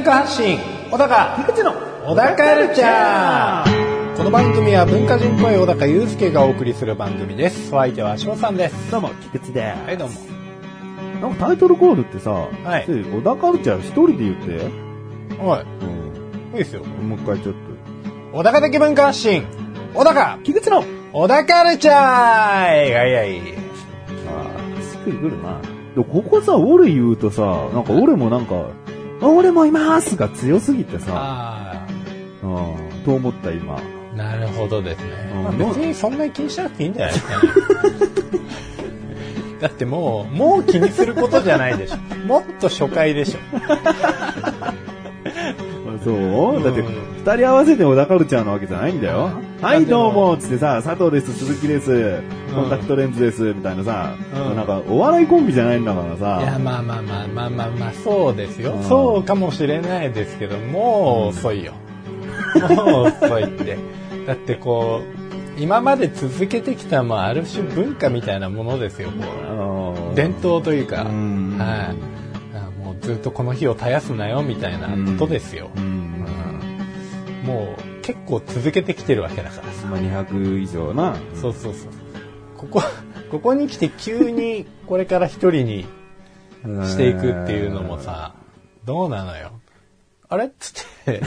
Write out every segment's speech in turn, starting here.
文化発信小高菊池の小高カルチャーこの番組は文化人っぽい小高祐介がお送りする番組です。お相手は翔さんです。どうも、菊池ではいどうも。なんかタイトルコールってさ、はい。つ小田カルチャー一人で言って。はい。うん。いいですよ。もう一回ちょっ小高的文化発信小高。と。菊池の。小高カルチャーはいはいはい。ああ、しっくりくるな。でもここさ、俺言うとさ、なんか俺もなんか、あ俺もいますが強すぎてさ、あうん、と思った今。あなるほどですね、うん。まあ、別にそんなに気にしなくていいんじゃないですかね。だってもうもう気にすることじゃないでしょ。もっと初回でしょ。あそう？だって、うん二人合わせて小田カルチャーなわけじゃないんだよ。はい、どうもつってさ、佐藤です、鈴木です、コンタクトレンズです、みたいなさ、うんなんか、お笑いコンビじゃないんだからさ。いや、まあまあまあまあまあまあ、そうですよ。うんそうかもしれないですけど、もう遅いよ。もう遅いって。だってこう、今まで続けてきた、まあ、ある種文化みたいなものですよ。伝統というか、うんはい。ずっとこの日を絶やすなよ、みたいなことですよ。うんうんもう結構続けてきてるわけだからさ。まあ、200以上な。そうそうそう。ここ、ここに来て急にこれから一人にしていくっていうのもさ、どうなのよ。あれっつって、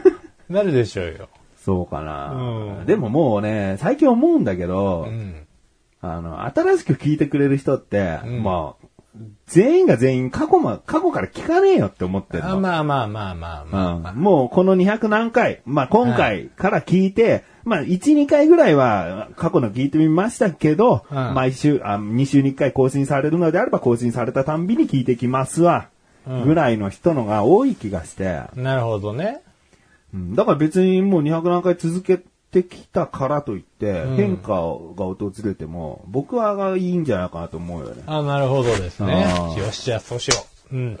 なるでしょうよ。そうかな、うんでももうね、最近思うんだけど、うん。あの、新しく聞いてくれる人って、うんまあ、全員が全員過去ま、過去から聞かねえよって思ってるの。あまあまあまあまあまあ、まあうん、もうこの200何回、まあ今回から聞いて、まあ1、2回ぐらいは過去の聞いてみましたけど、うん。毎週あ、2週に1回更新されるのであれば更新されたたんびに聞いてきますわ、うん。ぐらいの人のが多い気がして、なるほどね。うん。だから別にもう200何回続けてきたからといって、うん変化が訪れても、僕はがいいんじゃないかなと思うよね。あなるほどですねよし、じゃあそうしよう。うん。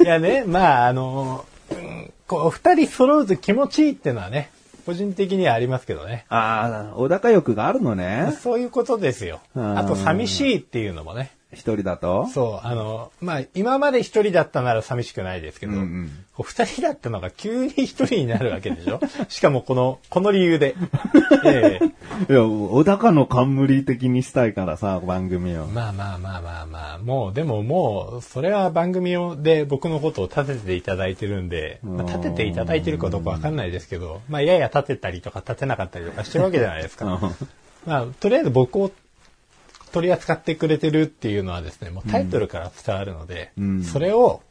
いやね、まああの、うんこう、二人揃うと気持ちいいっていうのはね、個人的にはありますけどね。ああ、小高欲があるのね。そういうことですよ。うんあと寂しいっていうのもね。一人だと？そう、あの、まあ、今まで一人だったなら寂しくないですけど、うんうんこう二人だったのが急に一人になるわけでしょ？しかもこの、この理由で。ええいや、小高の冠的にしたいからさ、番組を。まあまあまあまあまあ、もう、でももう、それは番組をで僕のことを立てていただいてるんで、まあ、立てていただいてるかどうかわかんないですけど、まあ、やや立てたりとか立てなかったりとかしてるわけじゃないですか。まあ、とりあえず僕を取り扱ってくれてるっていうのはですね、もうタイトルから伝わるので、うんそれを、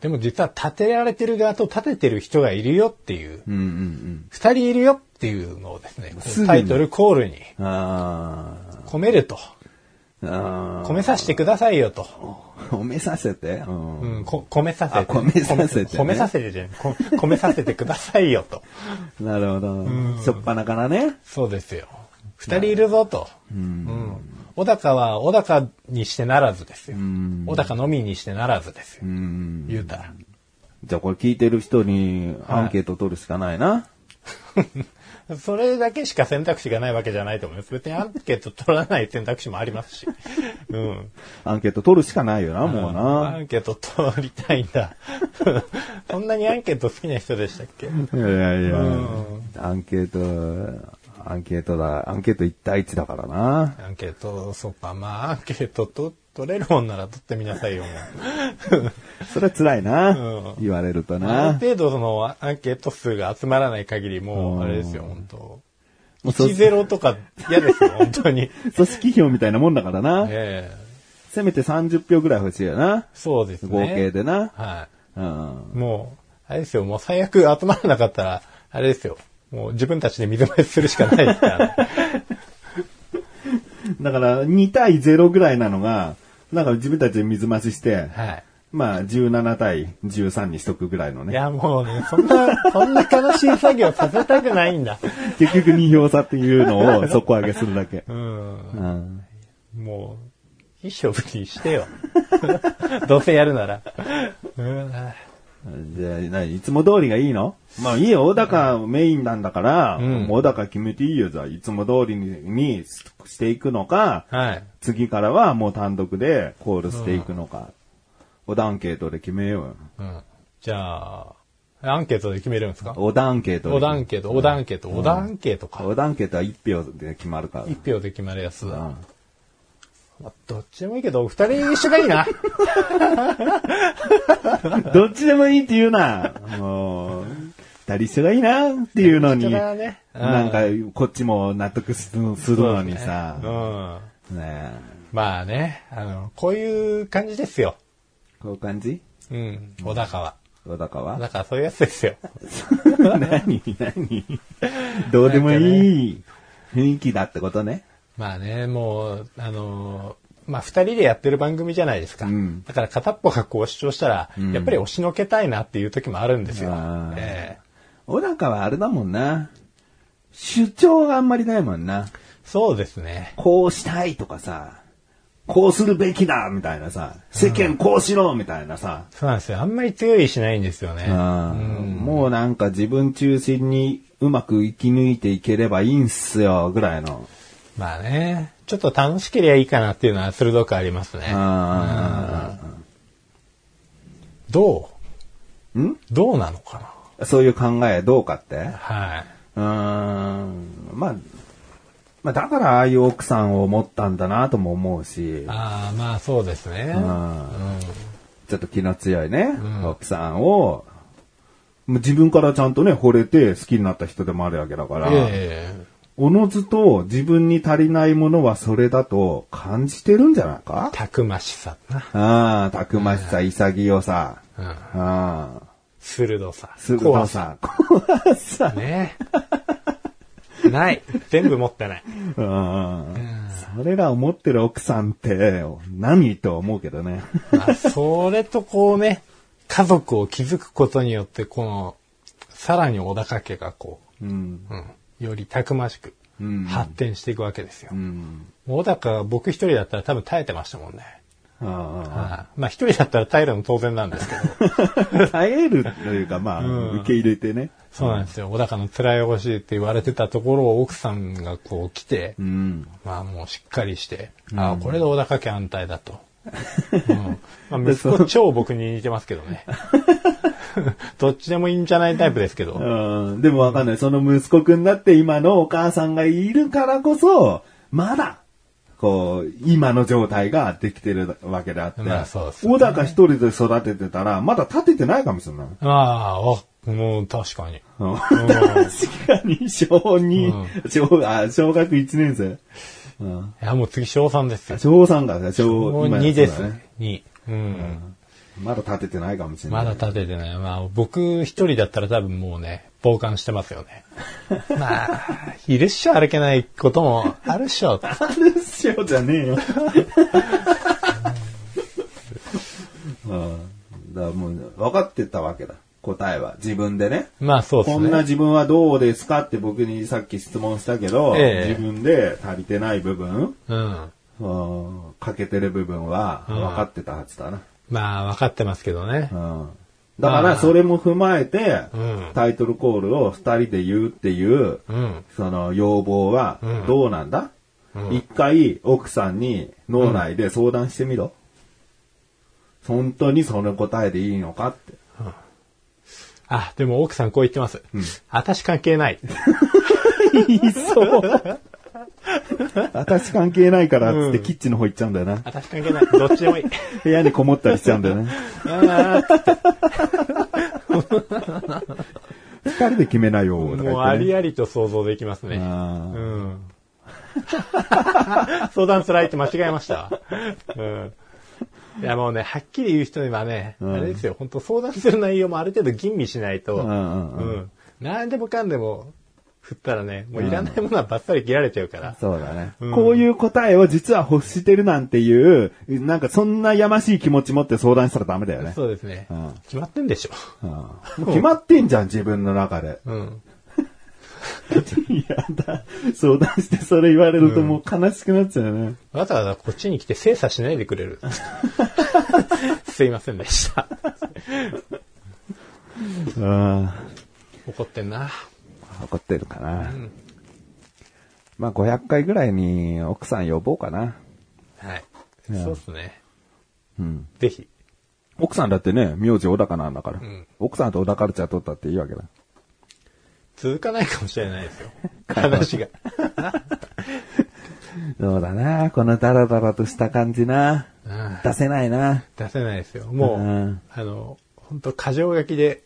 でも実は立てられてる側と立ててる人がいるよっていう、うんうん二人いるよっていうのをですね、タイトルコールに込めると、込めさせてくださいよと。あ。褒めさせて？うん。うん、こ込めさせて。あ込めさせてね込めさせてじゃん。こ込めさせてくださいよと。なるほど。しょっぱなからね。そうですよ。二人いるぞと。うん。小高は小高にしてならずですよ。ん小高のみにしてならずですよ。うん。言うたら。じゃあこれ聞いてる人にアンケート取るしかないな。それだけしか選択肢がないわけじゃないと思います。別にアンケート取らない選択肢もありますし。うん。アンケート取るしかないよな、もうアな。ンケート取りたいんだ。そんなにアンケート好きな人でしたっけ？いやいやいやうん。アンケート、アンケートだ。アンケート1対1だからな。アンケート、そうか、まあ、アンケートと取れるもんなら取ってみなさいよ、もう。それは辛いな。うん言われるとあるな。程度そのアンケート数が集まらない限りもう、うんあれですよ、本当もうそ1-0とか嫌ですよ、本当に。組織票みたいなもんだからな。ええせめて30票ぐらい欲しいよな。そうですね。合計でな。はうん。い。もう、あれですよ、もう最悪集まらなかったら、あれですよ。もう自分たちで水増しするしかないですからね。だから2対0ぐらいなのが、だから自分たちで水増しして、はい。まあ17対13にしとくぐらいのね。いや、もうね、そんな、そんな悲しい作業させたくないんだ。結局2票差っていうのを底上げするだけ。うん。うん。もう、いい勝負にしてよ。どうせやるなら。うん、じゃあ、何いつも通りがいいの？まあいいよ、小高メインなんだから、うん小高決めていいよ、じゃあ、いつも通りににしていくのか、はい。次からはもう単独でコールしていくのか、小田アンケートで決めようよ。うん。じゃあ、アンケートで決めるんですか？小田アンケートで。オダンケート、オダンケート、オダンケートか。小田アンケートは1票で決まるから。一票で決まるやつだ。うんまあどっちでもいいけど、二人一緒がいいな。どっちでもいいって言うな。もう、二人一緒がいいなっていうのに、ねうんなんか、こっちも納得するのにさ、うん。ねまあね、あの、こういう感じですよ。こういう感じ？うん。小高は。小高は？だからそういうやつですよ。何？何？どうでもいい雰囲気だってことね。まあね、もう、あのまあ二人でやってる番組じゃないですか。うんだから片っぽがこう主張したら、んやっぱり押しのけたいなっていう時もあるんですよ。ええ小高はあれだもんな。主張があんまりないもんな。そうですね。こうしたいとかさ、こうするべきだみたいなさ、世間こうしろみたいなさ、そうなんですよ。あんまり強いしないんですよね。うんもうなんか自分中心にうまく生き抜いていければいいんすよ、ぐらいの。まあね、ちょっと楽しければいいかなっていうのは鋭くありますね。あどーん。う？どうなのかそういう考えどうかって？なはい。うーん。まあ、まあだからああいう奥さんを持ったんだなとも思うし、ああ、まあそうですね。うん。うちょっと気の強いね、ん。奥さんを、もう自分からちゃんとね、惚れて好きになった人でもあるわけだから、ん。ええおのずと自分に足りないものはそれだと感じてるんじゃないか？たくましさな。ああ、たくましさ、潔さ、うん。ああ、鋭さ。鋭怖さ、怖さ。ね。ない。全部持ってない。うんそれらを持ってる奥さんって何と思うけどね。まあ、それとこうね、家族を築くことによって、この、さらに小高家がこうん。う、うん、よりたくましくうん発展していくわけですよ。うん。小高は僕一人だったら多分耐えてましたもんね。あはいまあ一人だったら耐えるの当然なんですけど。あ 耐えるというか、まあ、うん受け入れてね。そうなんですよ。小高の辛いおしいって言われてたところを奥さんがこう来て、うん。まあもうしっかりして、ああ、これで小高家安泰だと。うんまあ、息子超僕に似てますけどね。どっちでもいいんじゃないタイプですけど。うん。でもわかんない。その息子くんだって今のお母さんがいるからこそ、まだ、こう、今の状態ができてるわけであって、まあそうですね小高一人で育ててたら、まだ立ててないかもしれない。ああ、あもう確かに。うん 確かに、小2、小、あ、小学1年生。うん。いや、もう次小3ですよ。小3がね、小もう今2ですね。2。うん。まだ立ててないかもしれない。まだ立ててない。まあ、僕一人だったら多分もうね、傍観してますよね。まあ、いるっしょ、歩けないこともあるっしょ。あるっしょじゃねえよ。うん。だからもう、分かってたわけだ。答えは。自分でね。まあそうですね。こんな自分はどうですかって僕にさっき質問したけど、ええ自分で足りてない部分、うん。うん、欠けてる部分はうん分かってたはずだな。まあ、分かってますけどねう。ん。だからそれも踏まえて、うんタイトルコールを二人で言うっていう、うん。その要望はうんどうなんだ、うん一回奥さんに脳内で相談してみろ。本当にその答えでいいのかって。あ、でも奥さんこう言ってます。私関係ない。言 いそう。私関係ないからっつってキッチンの方行っちゃうんだよな。私関係ない。どっちでもいい。部屋にこもったりしちゃうんだよね。あ二人で決めないよ。ねもうありありと想像できますね。あうーん。相談する相手間違えましたわ。うん。いやもうね、はっきり言う人にはね、うんあれですよ、本当相談する内容もある程度吟味しないと、うんうんうんうん何でもかんでも振ったらね、もういらないものはバッサリ切られちゃうから。そうだね、うんこういう答えを実は欲してるなんていう、なんかそんなやましい気持ち持って相談したらダメだよね。そうですね。うん決まってんでしょ。うんもう決まってんじゃん、自分の中で。うん。やだ。相談してそれ言われるともう悲しくなっちゃうよね。わざわざこっちに来て精査しないでくれる。すいませんでした。うん。怒ってんな。怒ってるかな。まあ、500回ぐらいに奥さん呼ぼうかな。はい。うんそうっすね。うん。ぜひ。奥さんだってね、名字小高なんだから。ん奥さんと小高カルチャー取ったっていいわけだ。続かないかもしれないですよ。話が。そうだな、このダラダラとした感じな。うん出せないな。出せないですよ。もう、うんあの、本当過剰書きで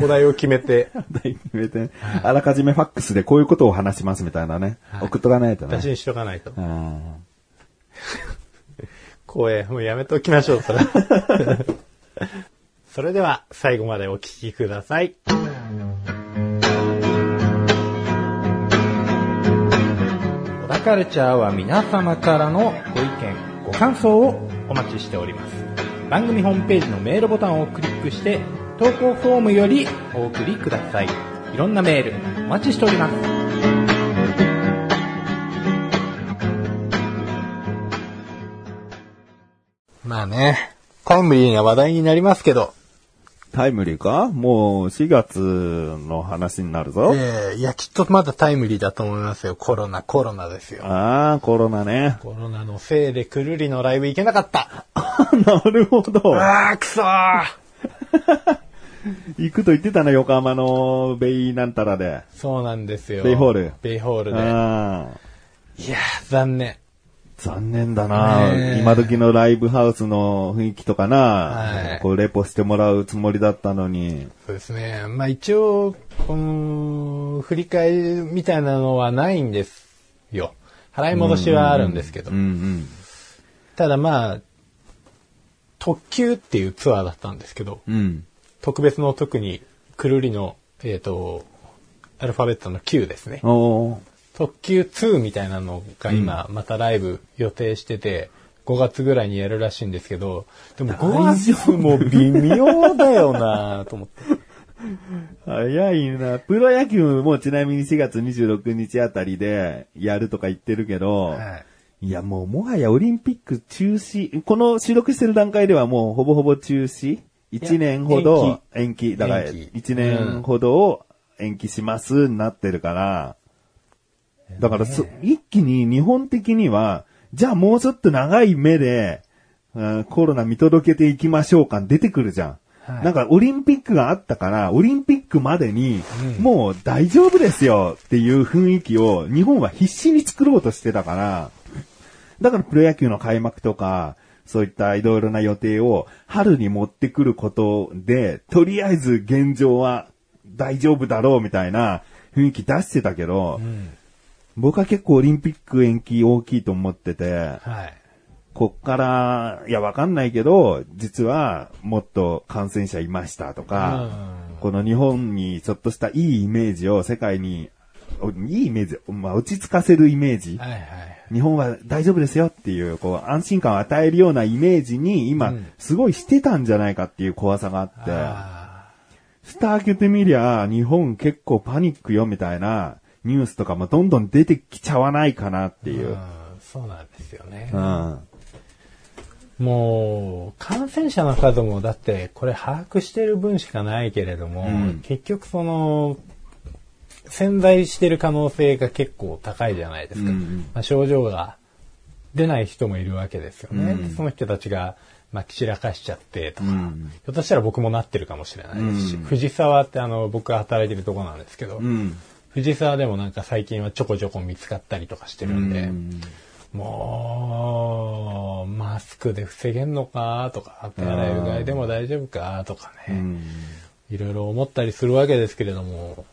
お題を決めて、決めて、あらかじめファックスでこういうことを話しますみたいなね。はい送っとかないとね出。しにしとかないと。うん光栄、もうやめておきましょう、それ。それでは、最後までお聞きください。カルチャーは皆様からのご意見、ご感想をお待ちしております。番組ホームページのメールボタンをクリックして、投稿フォームよりお送りください。いろんなメール、お待ちしております。まあね、タイムリーな話題になりますけど、タイムリーか？もう4月の話になるぞ。ええいや、きっとまだタイムリーだと思いますよ。コロナ、コロナですよ。ああ、コロナね。コロナのせいでくるりのライブ行けなかった。なるほど。ああ、くそー 行くと言ってたな、横浜のベイなんたらで。そうなんですよ。ベイホールベイホールで。いやー、残念。残念だな、ねえ今時のライブハウスの雰囲気とかな、はいこうレポしてもらうつもりだったのに。そうですね。まあ一応、この、振り返りみたいなのはないんですよ。払い戻しはあるんですけど。うんうん。ただまあ、特急っていうツアーだったんですけど、うん。特別の特に、くるりの、えっ、と、アルファベットの Q ですね。特急2みたいなのが今、またライブ予定してて、5月ぐらいにやるらしいんですけど、でも5月も微妙だよなと思って。早いな。プロ野球もちなみに4月26日あたりでやるとか言ってるけど、はい。いやもうもはやオリンピック中止、この収録してる段階ではもうほぼほぼ中止 ?1 年ほど延期、だから延期。1年ほどを延期しますになってるから、だからそ一気に日本的には、じゃあもうちょっと長い目で、うんコロナ見届けていきましょう感出てくるじゃん。はいなんかオリンピックがあったから、オリンピックまでに、うんもう大丈夫ですよっていう雰囲気を日本は必死に作ろうとしてたから、だからプロ野球の開幕とか、そういったいろいろな予定を春に持ってくることで、とりあえず現状は大丈夫だろうみたいな雰囲気出してたけど、うん。僕は結構オリンピック延期大きいと思ってて、はい。こっから、いやわかんないけど、実はもっと感染者いましたとか、この日本にちょっとしたいいイメージを世界に、おいいイメージ、まあ落ち着かせるイメージ。はいはい。日本は大丈夫ですよっていう、こう、安心感を与えるようなイメージに今うん、すごいしてたんじゃないかっていう怖さがあって、あ蓋開けてみりゃ、日本結構パニックよみたいなニュースとかもどんどん出てきちゃわないかなってーいうう。んそうなんですよね。うん。もう、感染者の数も、だって、これ把握してる分しかないけれども、うん結局その、潜在してる可能性が結構高いじゃないですか。うんうんまあ、症状が出ない人もいるわけですよね。うんその人たちが、まあ、散らかしちゃってとか、うんひょっとしたら僕もなってるかもしれないですし、うん藤沢ってあの、僕が働いてるとこなんですけど、うん。藤沢でもなんか最近はちょこちょこ見つかったりとかしてるんで、うんもう、マスクで防げんのかとか、手洗いうがいでも大丈夫かとかね、うんいろいろ思ったりするわけですけれども、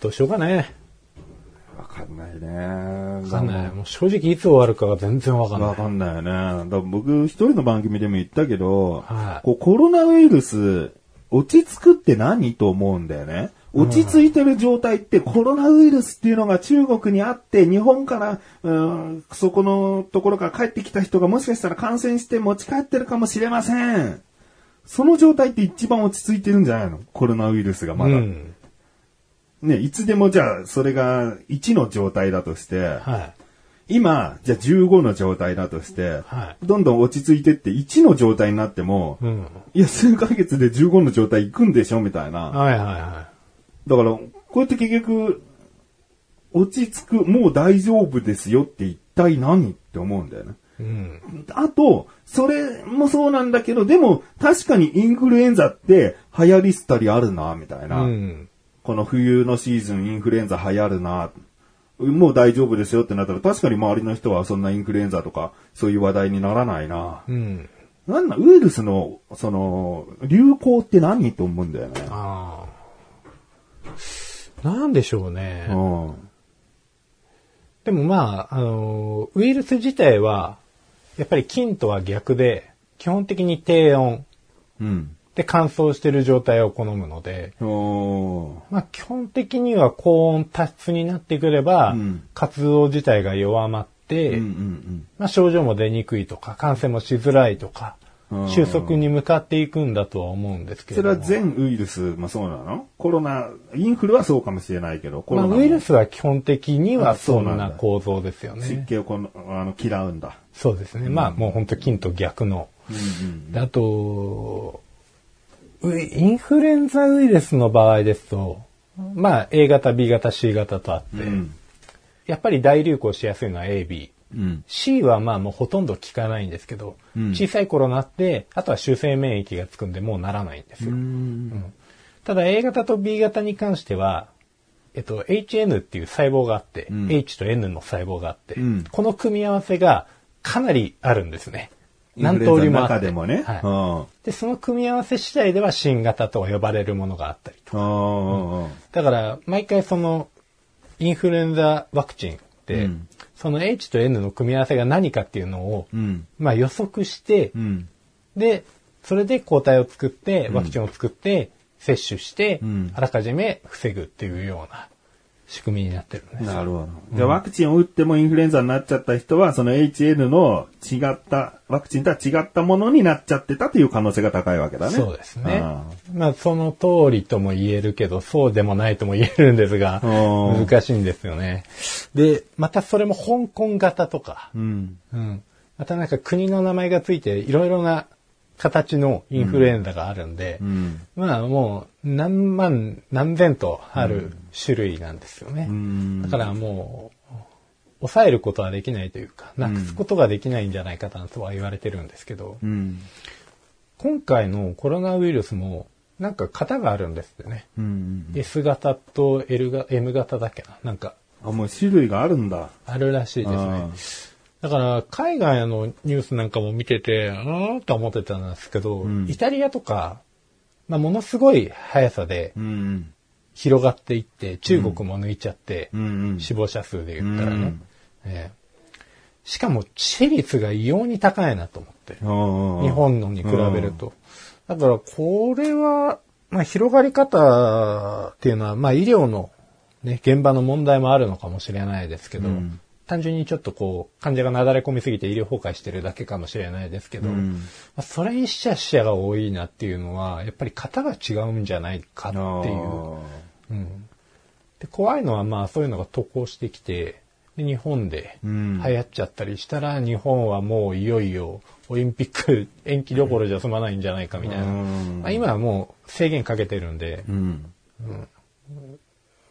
どうしようかね。わかんないね。わかんない。もう正直いつ終わるかが全然わかんない。わかんないよね。だから僕一人の番組でも言ったけど、はいこうコロナウイルス落ち着くって何と思うんだよね。落ち着いてる状態ってコロナウイルスっていうのが中国にあって日本から、うん、そこのところから帰ってきた人がもしかしたら感染して持ち帰ってるかもしれません。その状態って一番落ち着いてるんじゃないの？コロナウイルスがまだ。うん。ね、いつでもじゃあそれが1の状態だとして、は今、じゃあ15の状態だとして、はどんどん落ち着いてって1の状態になっても、うん。いや、数ヶ月で15の状態行くんでしょみたいな。はいはいはだから、こうやって結局、落ち着く、もう大丈夫ですよって一体何って思うんだよね。い。うん。あと、それもそうなんだけど、でも確かにインフルエンザって流行りしたりあるな、みたいな。うん。この冬のシーズンインフルエンザ流行るな。もう大丈夫ですよってなったら確かに周りの人はそんなインフルエンザとかそういう話題にならないな。うん。なんだ、ウイルスの、その、流行って何と思うんだよね。ああ。なんでしょうね。うん。でもまあ、あの、ウイルス自体は、やっぱり菌とは逆で、基本的に低温うん。で乾燥している状態を好むので、まあ基本的には高温多湿になってくれば、うん活動自体が弱まって、うんうんまあ症状も出にくいとか、感染もしづらいとかうん、収束に向かっていくんだとは思うんですけども。れは全ウイルスもそうなの？コロナ、インフルはそうかもしれないけど、コまあ、ロナもウイルスは基本的にはあそそうなんな構造ですよ湿ね。気をこのあの嫌うんだ。そうですね。まあもう本当菌と逆の。うんうんであと、ウイインフルエンザウイルスの場合ですと、まあ A 型、B 型、C 型とあって、うんやっぱり大流行しやすいのは A、B。うん C はまあもうほとんど効かないんですけど、うん小さい頃なって、あとは修正免疫がつくんでもうならないんですよ。うんただ A 型と B 型に関しては、えっと、HN っていう細胞があって、うん H と N の細胞があって、うんこの組み合わせがかなりあるんですね。何通りもあって。中でもね。はいうんで、その組み合わせ次第では新型と呼ばれるものがあったりと。あだから、毎回その、インフルエンザワクチンうん。その H と N の組み合わせが何かっていうのを、ーうん。まあ予測して、うん。で、それで抗体を作って、ワクチンを作って、接種して、うん。あらかじめ防ぐっていうような仕組みになってるんですよ。なるほど。じゃあワクチンを打ってもインフルエンザになっちゃった人は、その HN の違った、ワクチンとは違ったものになっちゃってたという可能性が高いわけだね。そうですねあ。まあ、その通りとも言えるけど、そうでもないとも言えるんですが、うん難しいんですよね。で、またそれも香港型とか、ーうん。うん。またなんか国の名前がついていろいろな形のインフルエンザがあるんで、うん。まあもう何万何千とある種類なんですよね。んだからもう、抑えることはできないというか、なくすことができないんじゃないかなとは言われてるんですけど、うん。今回のコロナウイルスもなんか型があるんですってね。うん。S 型と L が M 型だっけななんかあ、もう種類があるんだ。あるらしいですね。だから、海外のニュースなんかも見てて、あーと思ってたんですけど、んイタリアとか、まあ、ものすごい速さでうん。広がっていって、中国も抜いちゃって。死亡者数で言ったらね。うんええしかも、致死率が異様に高いなと思って。日日本のに比べると。だから、これは、まあ、広がり方っていうのは、まあ、医療の、ね、現場の問題もあるのかもしれないですけど、うん単純にちょっとこう、患者がなだれ込みすぎて医療崩壊してるだけかもしれないですけど、うんまあ、それに死者死者が多いなっていうのは、やっぱり型が違うんじゃないかっていう。うん、で怖いのはまあそういうのが渡航してきてで日本でうん。流行っちゃったりしたら、日本はもういよいよオリンピック 延期どころじゃ済まないんじゃないかみたいな、うん。まあ、今はもう制限かけてるんで。う、ん。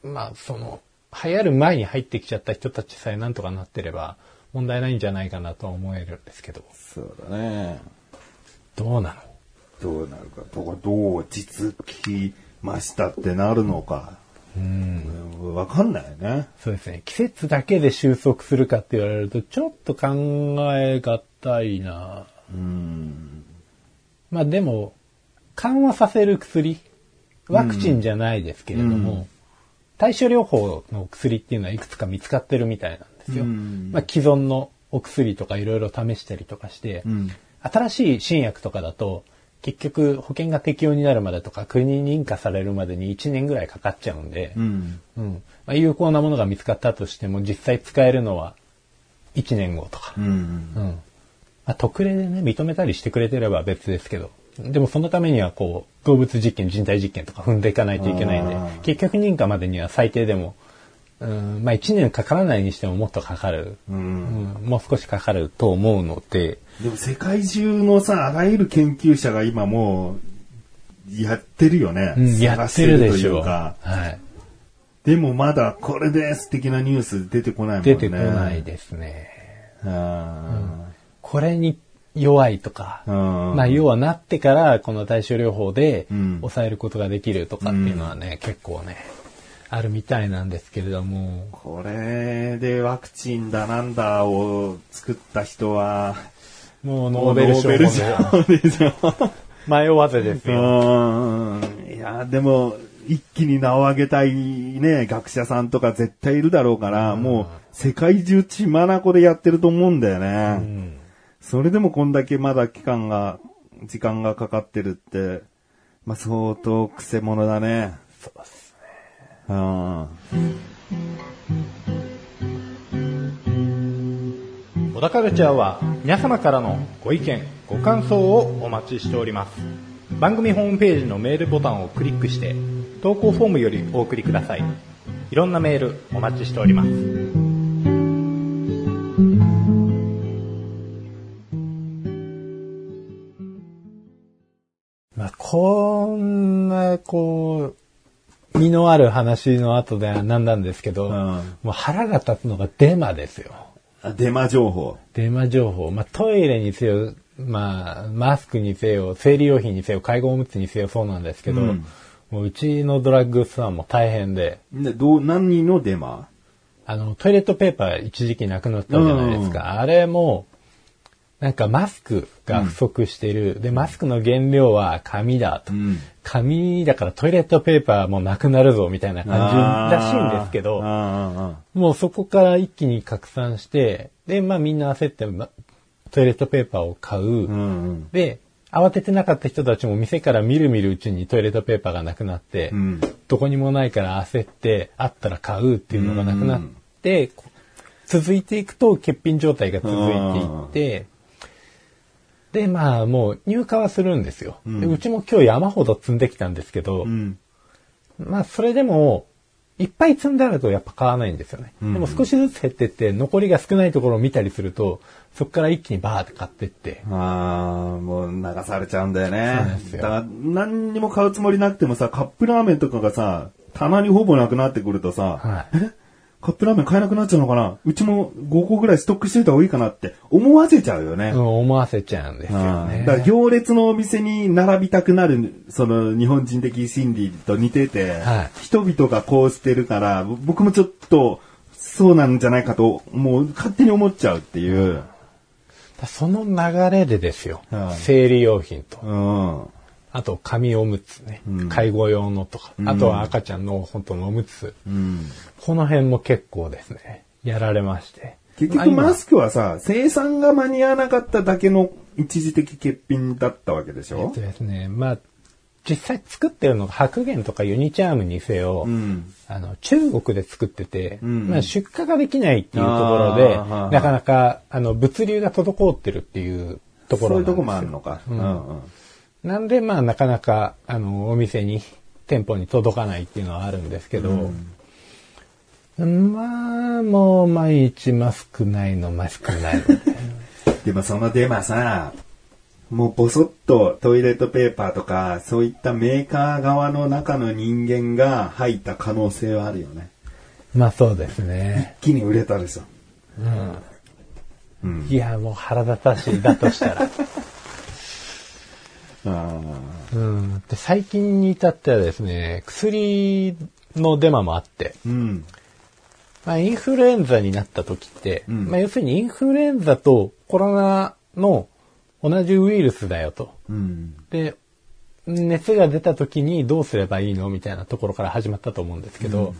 まあその流行る前に入ってきちゃった人たちさえなんとかなってれば問題ないんじゃないかなとは思えるんですけど。そうだね。どうなの？どうなるか。とか、どう落ちましたってなるのか。うん。わかんないよね。そうですね季節だけで収束するかって言われるとちょっと考えがたいなうん。まあでも、緩和させる薬、ワクチンじゃないですけれども、うん対処療法の薬っていうのはいくつか見つかってるみたいなんですよ。うんまあ既存のお薬とかいろいろ試したりとかして、うん新しい新薬とかだと、結局保険が適用になるまでとか国に認可されるまでに1年ぐらいかかっちゃうんで、うん。うんまあ、有効なものが見つかったとしても実際使えるのは1年後とか、うん。うん。まあ、特例でね、認めたりしてくれてれば別ですけど。でもそのためにはこう、動物実験、人体実験とか踏んでいかないといけないんで結局認可までには最低でも、うん、まあ1年かからないにしてももっとかかる。うん。うん、もう少しかかると思うので、でも世界中のさ、あらゆる研究者が今もう、やってるよね。うん、やってるでしょう。はい。でもまだこれです的なニュース出てこないもんね。出てこないですね。あこれに弱いとか、まあ要はなってからこの対症療法でうん抑えることができるとかっていうのはね、結構ね、あるみたいなんですけれども、これでワクチンだなんだを作った人は、もうノーベル賞でしょ。迷わずですよ。うんいや、でも、一気に名を上げたいね、学者さんとか絶対いるだろうから、もう世界中血眼でやってると思うんだよね。うんそれでもこんだけまだ期間が、時間がかかってるって、まあ相当癖者だね。そうですうん。小田カルチャーは皆様からのご意見、ご感想をお待ちしております。番組ホームページのメールボタンをクリックして、投稿フォームよりお送りください。いろんなメールお待ちしております。こんな、こう、身のある話の後ではなんなんですけど、うんもう腹が立つのがデマですよ。あデマ情報。デマ情報。まあ、トイレにせよ、まあ、マスクにせよ、生理用品にせよ、介護おむつにせよそうなんですけど、うんもううちのドラッグストアも大変で、で、どう、何のデマ？あの、トイレットペーパー一時期なくなったじゃないですか。あれも、なんかマスクが不足してる。で、マスクの原料は紙だと。うん。紙だからトイレットペーパーもなくなるぞみたいな感じらしいんですけど、あもうそこから一気に拡散して、で、まあみんな焦って、まトイレットペーパーを買う。ーうんうん。で、慌ててなかった人たちも店から見る見るうちにトイレットペーパーがなくなって、うん。どこにもないから焦って、あったら買うっていうのがなくなって、こう続いていくと欠品状態が続いていって、で、まあもう入荷はするんですよ。でうちも今日山ほど積んできたんですけど、うん。まあそれでも、いっぱい積んであるとやっぱ買わないんですよね。でも少しずつ減ってって、残りが少ないところを見たりすると、そこから一気にバーって買ってって、ああ、もう流されちゃうんだよそうなんねです。よだから、何にも買うつもりなくてもさ、カップラーメンとかがさ、棚にほぼなくなってくるとさ、はいえ？カップラーメン買えなくなっちゃうのかな？うちも5個ぐらいストックしといた方がいいかなって思わせちゃうよね。うん思わせちゃうんですようんね。だから行列のお店に並びたくなる、その日本人的心理と似てて、はい人々がこうしてるから、ぼ僕もちょっとそうなんじゃないかと、もう勝手に思っちゃうっていう。その流れでですよ。はい生理用品と、うん。あと紙おむつね、うん介護用のとか、あとは赤ちゃんの本当のおむつ。うん。この辺も結構ですね、やられまして。結局マスクはさ、生産が間に合わなかっただけの一時的欠品だったわけでしょ？えっとですね、まあ、実際作ってるのが白源とかユニチャームにせよ、うん。あの、中国で作ってて、んまあ、出荷ができないっていうところで、なかなか、あの、物流が滞ってるっていうところなんですよそういうとこもあるのか。うんうん。なんで、まあ、なかなか、あの、お店に、店舗に届かないっていうのはあるんですけど、まあ、もう、毎日マスクないの、マスクないの。でもそのデマさ、もうボソッとトイレットペーパーとか、そういったメーカー側の中の人間が入った可能性はあるよね。まあ、そうですね。一気に売れたでしょ。いや、もう腹立たしい、だとしたら。あうん。で、最近に至ってはですね、薬のデマもあって、ーうん。まあ、インフルエンザになった時って、んまあ、要するにインフルエンザとコロナの同じウイルスだよと。うん。で、熱が出た時にどうすればいいのみたいなところから始まったと思うんですけど、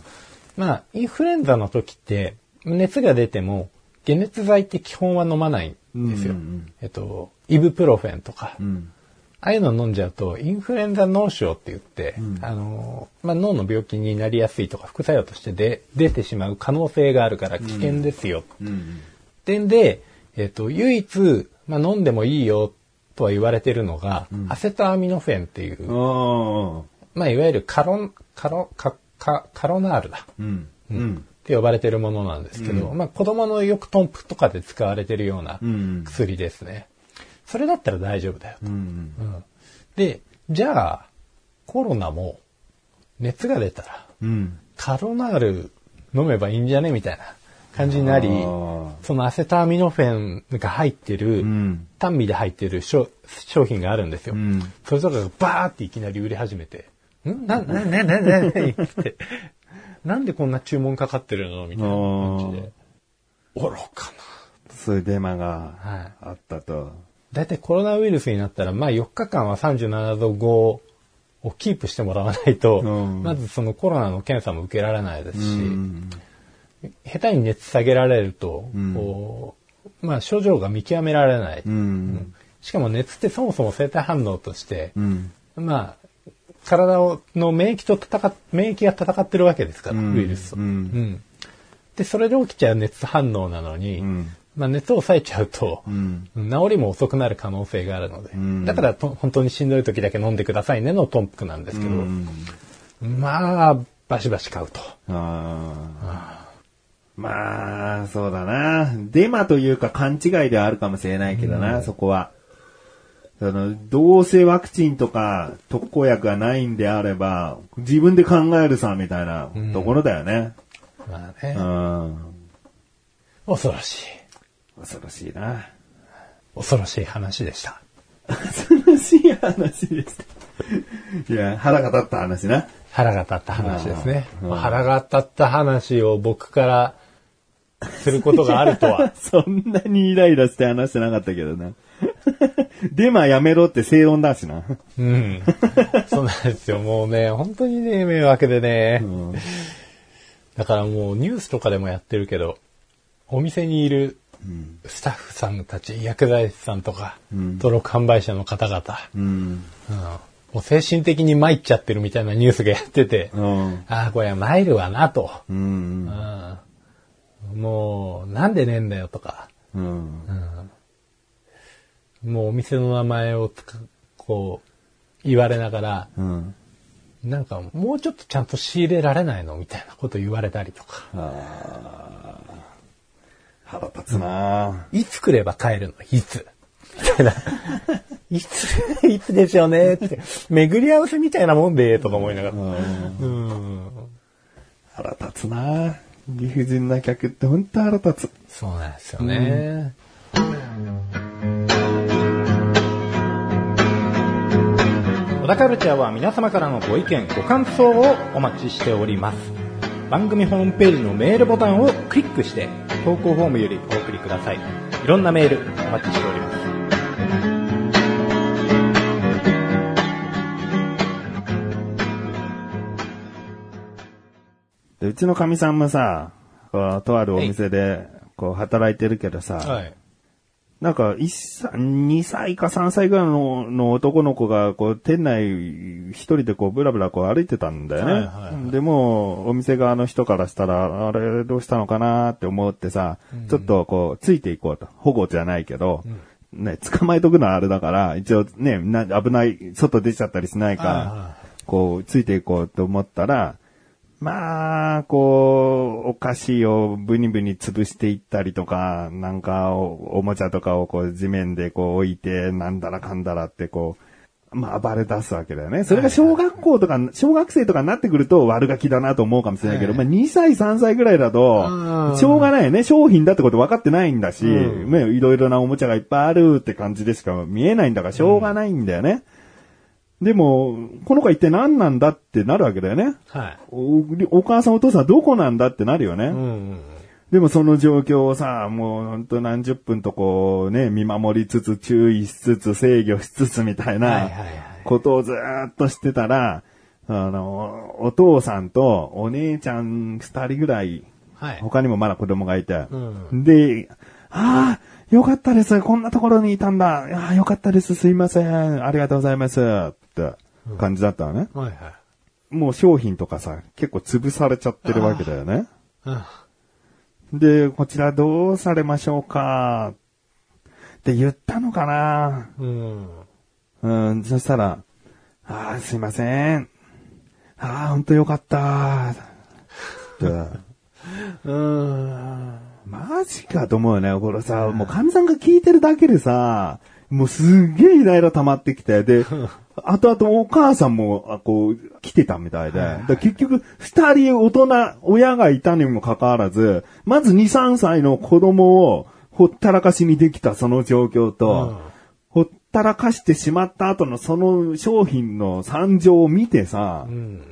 まあ、インフルエンザの時って、熱が出ても、解熱剤って基本は飲まないんですよ。うんうんうんえっと、イブプロフェンとか、うん。ああいうの飲んじゃうと、インフルエンザ脳症って言って、あの、まあ、脳の病気になりやすいとか、副作用としてで出てしまう可能性があるから危険ですよ。うん。点で、えっ、と、唯一、まあ、飲んでもいいよとは言われてるのが、アセトアミノフェンっていう。まあ、いわゆるカロン、カロ、カ、カカロナールだ。うん。うん。って呼ばれてるものなんですけど、まあ子供のよくトンプとかで使われてるようなうん薬ですね。それだったら大丈夫だよと。うん。うんで、じゃあ、コロナも熱が出たら、うん。カロナール飲めばいいんじゃねみたいな感じになりそのアセタアミノフェンが入ってる、うん。単味で入ってる商商品があるんですよ。うんそれとかがバーっていきなり売り始めて、ん？な、な、な、な、な、な、って、なんでこんな注文かかってるのみたいな感じで。愚かな。そういうデマがはいあったと。だいたいコロナウイルスになったら、まあ4日間は37度5をキープしてもらわないと、うんまずそのコロナの検査も受けられないですし、うん。下手に熱下げられると、うんまあ症状が見極められない。うん。しかも熱ってそもそも生体反応として、うん。まあ、体をの免疫と戦っ、免疫が戦ってるわけですから、うんウイルスと、うんで、それで起きちゃう熱反応なのに、うんまあ熱を抑えちゃうと、うん。治りも遅くなる可能性があるので、んだからと本当にしんどい時だけ飲んでくださいねのトンプなんですけど、うんまあ、バシバシ買うと。ああ。まあ、そうだな。デマというか勘違いではあるかもしれないけどな、そこは。その、どうせワクチンとか特効薬がないんであれば、自分で考えるさ、みたいなところだよね。まあねう、ん。恐ろしい。恐ろしいな。恐ろしい話でした。恐ろしい話でした。いや、腹が立った話な。腹が立った話ですね。うんうん腹が立った話を僕からすることがあるとは。そんなにイライラして話してなかったけどな。デマやめろって正論だしな。うん。そうなんですよ。もうね、本当にね、迷惑でね。うんだからもうニュースとかでもやってるけど、お店にいるスタッフさんたち、薬剤師さんとか、うん登録販売者の方々、うん。うんもう精神的に参っちゃってるみたいなニュースがやってて、うん。ああ、これは参るわなと。うん。うんもう、なんでねえんだよとか、うん。もうお店の名前をこう、言われながら、うん。なんかもうちょっとちゃんと仕入れられないのみたいなこと言われたりとか。腹立つないつ来れば帰るの？いつ？みたいな。いつ、いつでしょうねって。巡り合わせみたいなもんで、とか思いながら。うん。腹立つな理不尽な客って本当腹立つ。そうなんですよね。小田カルチャーは皆様からのご意見、ご感想をお待ちしております。番組ホームページのメールボタンをクリックして、投稿フォームよりお送りください。いろんなメールお待ちしております。で、うちのかみさんもさ、こうとあるお店で、こう、働いてるけどさ、はい。なんか、一歳、2歳か3歳ぐらいのの男の子が、こう、店内一人でこう、ブラブラこう歩いてたんだよね。はいはいはいでも、お店側の人からしたら、あれ、どうしたのかなって思ってさ、ちょっとこう、ついていこうと。保護じゃないけど、ね、捕まえとくのはあれだから、一応ね、な危ない、外出ちゃったりしないから、こう、ついていこうと思ったら、まあ、こう、お菓子をブニブニ潰していったりとか、なんかお、おもちゃとかをこう地面でこう置いて、なんだらかんだらってこう、まあ暴れ出すわけだよね。それが小学校とか、小学生とかになってくると悪ガキだなと思うかもしれないけど、はいまあ2歳、3歳ぐらいだとう、んしょうがないよね。商品だってこと分かってないんだし、うんねいろいろなおもちゃがいっぱいあるって感じでしか見えないんだから、しょうがないんだよね。でも、この子は一体何なんだってなるわけだよね。はい。おお母さんお父さんはどこなんだってなるよね。うん。でもその状況をさ、もうほんと何十分とこうね、見守りつつ、注意しつつ、制御しつつみたいはいな。ことをずーっとしてたら、あの、お父さんとお姉ちゃん二人ぐらい、はい。他にもまだ子供がいて、うんで、ああ、よかったです。こんなところにいたんだ。ああ、よかったです。すいません。ありがとうございます。って感じだったのね。はいはい。もう商品とかさ、結構潰されちゃってるわけだよね。うんで、こちらどうされましょうかって言ったのかなうん。うん、そしたら、ああ、すいません。ああ、ほんとよかった。ってうーん。マジかと思うよね。これさ、もう神さんが聞いてるだけでさ、もうすっげえイライラ溜まってきて、で、後々お母さんも、あこう、来てたみたいで、で結局、二人大人、親がいたにもかかわらず、まず2、3歳の子供をほったらかしにできたその状況と、ほったらかしてしまった後のその商品の惨状を見てさ、うん。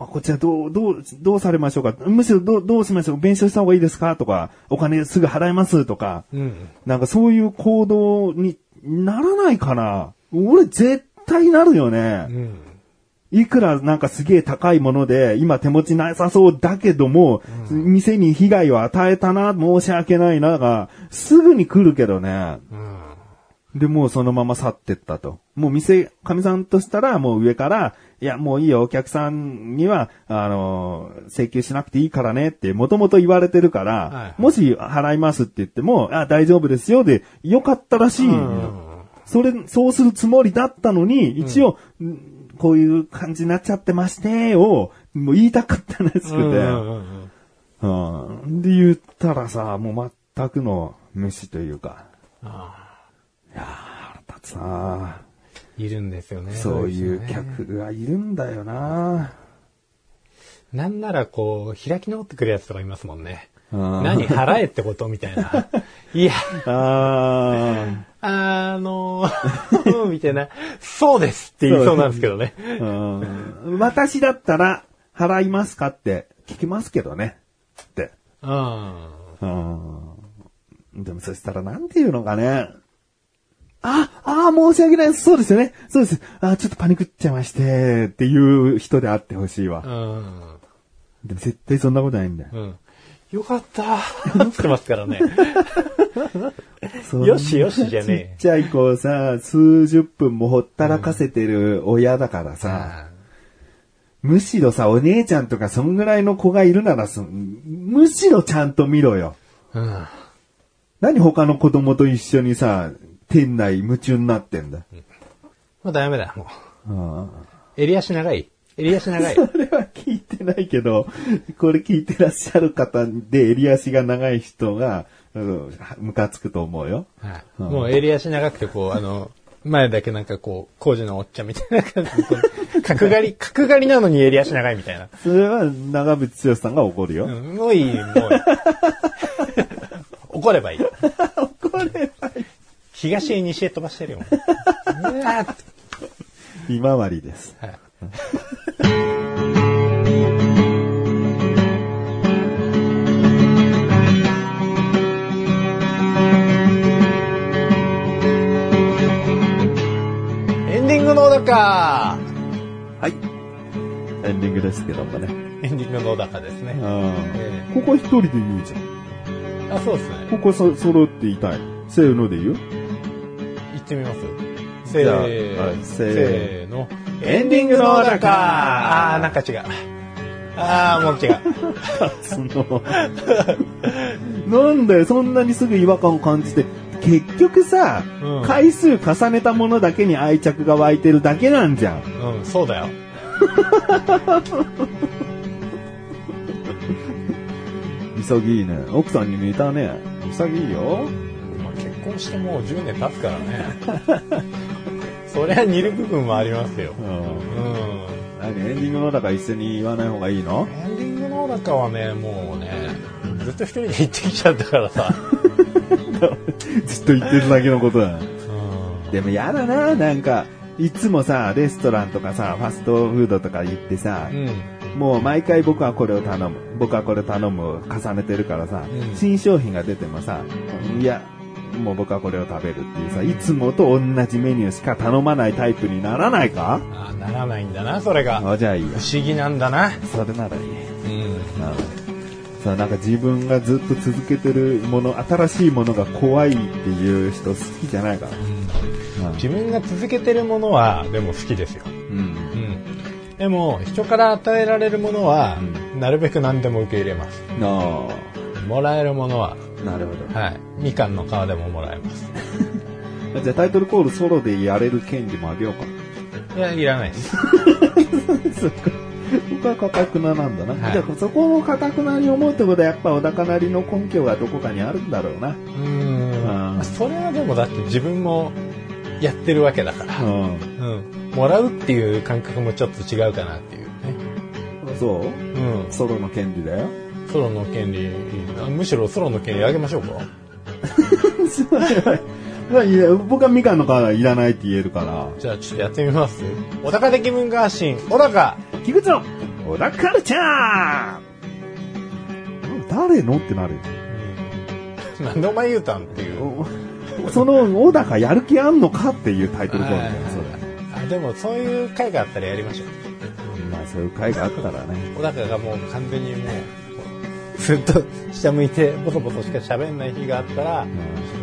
あこちらどう、どう、どうされましょうか？むしろどう、どうしましょう？弁償した方がいいですか？とか、お金すぐ払います？とか、うん。なんかそういう行動にならないかな俺絶対なるようね。ん。いくらなんかすげえ高いもので、今手持ちなさそうだけども、店に被害を与えたな、申し訳ないなが、すぐに来るけどね。うん。で、もうそのまま去ってったと。もう店、神さんとしたらもう上から、いや、もういいよ、お客さんには、あのー請求しなくていいからねって、もともと言われてるから、はいはい。もし払いますって言っても、あ、大丈夫ですよで、よかったらしい。それ、そうするつもりだったのに、一応、んこういう感じになっちゃってまして、を、もう言いたかったらしくて、うん。で、言ったらさ、もう全くの無視というか、あいやー、腹立つなあいるんですよね。そういう客がいるんだよななんならこう、開き直ってくるやつとかいますもんね。うん何払えってことみたいな。いや、ああの みたいな、そうですって言いそうなんですけどね。私だったら払いますかって聞きますけどね。って。うん。うんでもそしたらなんて言うのかね。あ、あー申し訳ない。そうですよね。そうです。あーちょっとパニクっちゃいまして、っていう人であってほしいわ。うん。でも絶対そんなことないんだよ。うん。よかった。思ってますからね。よしよしじゃねえちっちゃい子をさ、数十分もほったらかせてる親だからさ、むしろさ、お姉ちゃんとかそんぐらいの子がいるならそ、むしろちゃんと見ろよ。うん。何他の子供と一緒にさ、店内夢中になってんだ。もうダメだ、もう。うん襟足長い。襟足長い。それは聞いてないけど、これ聞いてらっしゃる方で襟足が長い人が、うんムカつくと思うよ。はい。もう襟足長くて、こう、あの、前だけなんかこう、工事のおっちゃんみたいな感じでこう、角刈り、角刈りなのに襟足長いみたいな。それは長渕剛さんが怒るよ。うん、もういい、もういい。怒ればいい。怒ればいい。東へ西へ飛ばしてるよ。ひまわりです。はいエンディングの小高はい。エンディングですけどもね。エンディングの小高ですね。えここ一人で言うじゃん。えあ、そうですね。ここそ揃って言いたい。せーので言う行ってみます？せーはいせーの。エンディングの小高あー、なんか違う。あー、もう違う。その、なんだよ、そんなにすぐ違和感を感じて。結局さ、うん回数重ねたものだけに愛着が湧いてるだけなんじゃん。うん、そうだよ。潔いね。奥さんに似たね。潔いよ。婚してもう10年経つからね。そりゃ似る部分もありますよ。うん。うん。何エンディングのだ一緒に言わない方がいいの？エンディングの中はね、もうね、ずっと一人で行ってきちゃったからさ。ずっと言ってるだけのことだ。うん。でもやだな、なんか、いつもさ、レストランとかさ、ファストフードとか行ってさ、うん。もう毎回僕はこれを頼む。僕はこれ頼むを重ねてるからさ、うん新商品が出てもさ、いや、もう僕はこれを食べるっていうさ、いつもと同じメニューしか頼まないタイプにならないか？あーならないんだな、それが。あ、じゃあいいよ不。思議なんだな。それならいい。うん。うんさなんか自分がずっと続けてるもの、新しいものが怖いっていう人好きじゃないから。自分が続けてるものは、でも好きですよ。うん。うん。でも、人から与えられるものは、なるべく何でも受け入れます。あもらえるものは、あ、なるほど。はい。みかんの皮でももらえます。じゃあタイトルコールソロでやれる権利もあげようか。いや、いらないです。僕はかたくななんだな。はいじゃあそこをかたくなに思うってことはやっぱ小高なりの根拠がどこかにあるんだろうな。うんん。それはでもだって自分もやってるわけだから。うん。うん。もらうっていう感覚もちょっと違うかなっていうね。そう？うん。ソロの権利だよ。ソロの権利、あむしろソロの権利あげましょうか？まあいや僕はみかんの皮はいらないって言えるから。じゃあちょっとやってみます。小高的文化発信、小高菊池の小田カルチャー誰のってなるよ。うん。なんでお前言うたんっていう。その小高やる気あんのかっていうタイトルコールだよ、それ。あでもそういう回があったらやりましょう。まあそういう会があったらね。小高がもう完全にもう、ずっと下向いてボソボソしか喋んない日があったら、ちょ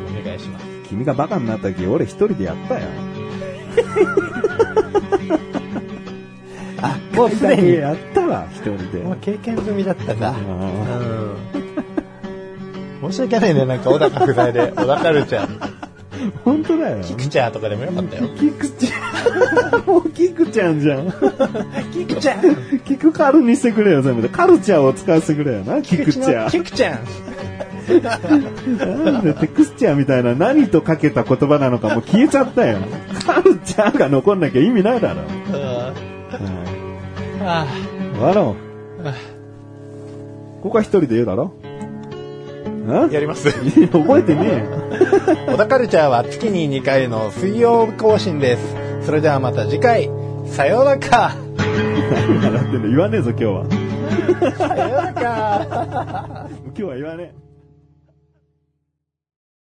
っとお願いします。君がバカになった時俺一人でやったよ。あ、もうすでに、やったわ、一人で。もう経験済みだったか。あうん。申し訳ないね、なんか小高不在で、小高ルチャー、ー本当だよ。キクチャーとかでもよかったよ。キクちゃん。もうキクちゃんじゃん。キクチャーキクカルにしてくれよ、全部で。カルチャーを使わせてくれよな、キクチャキクチャーー。なんでテクスチャーみたいな何とかけた言葉なのかもう消えちゃったよ。カルチャーが残んなきゃ意味ないだろ。あ終わろう。ここは一人で言うだろあ、やります。覚えてねえよ。小田カルチャーは月に2回の水曜更新です。それではまた次回、さようなら。何 笑ってんの言わねえぞ、今日は。さようなら。今日は言わねえ。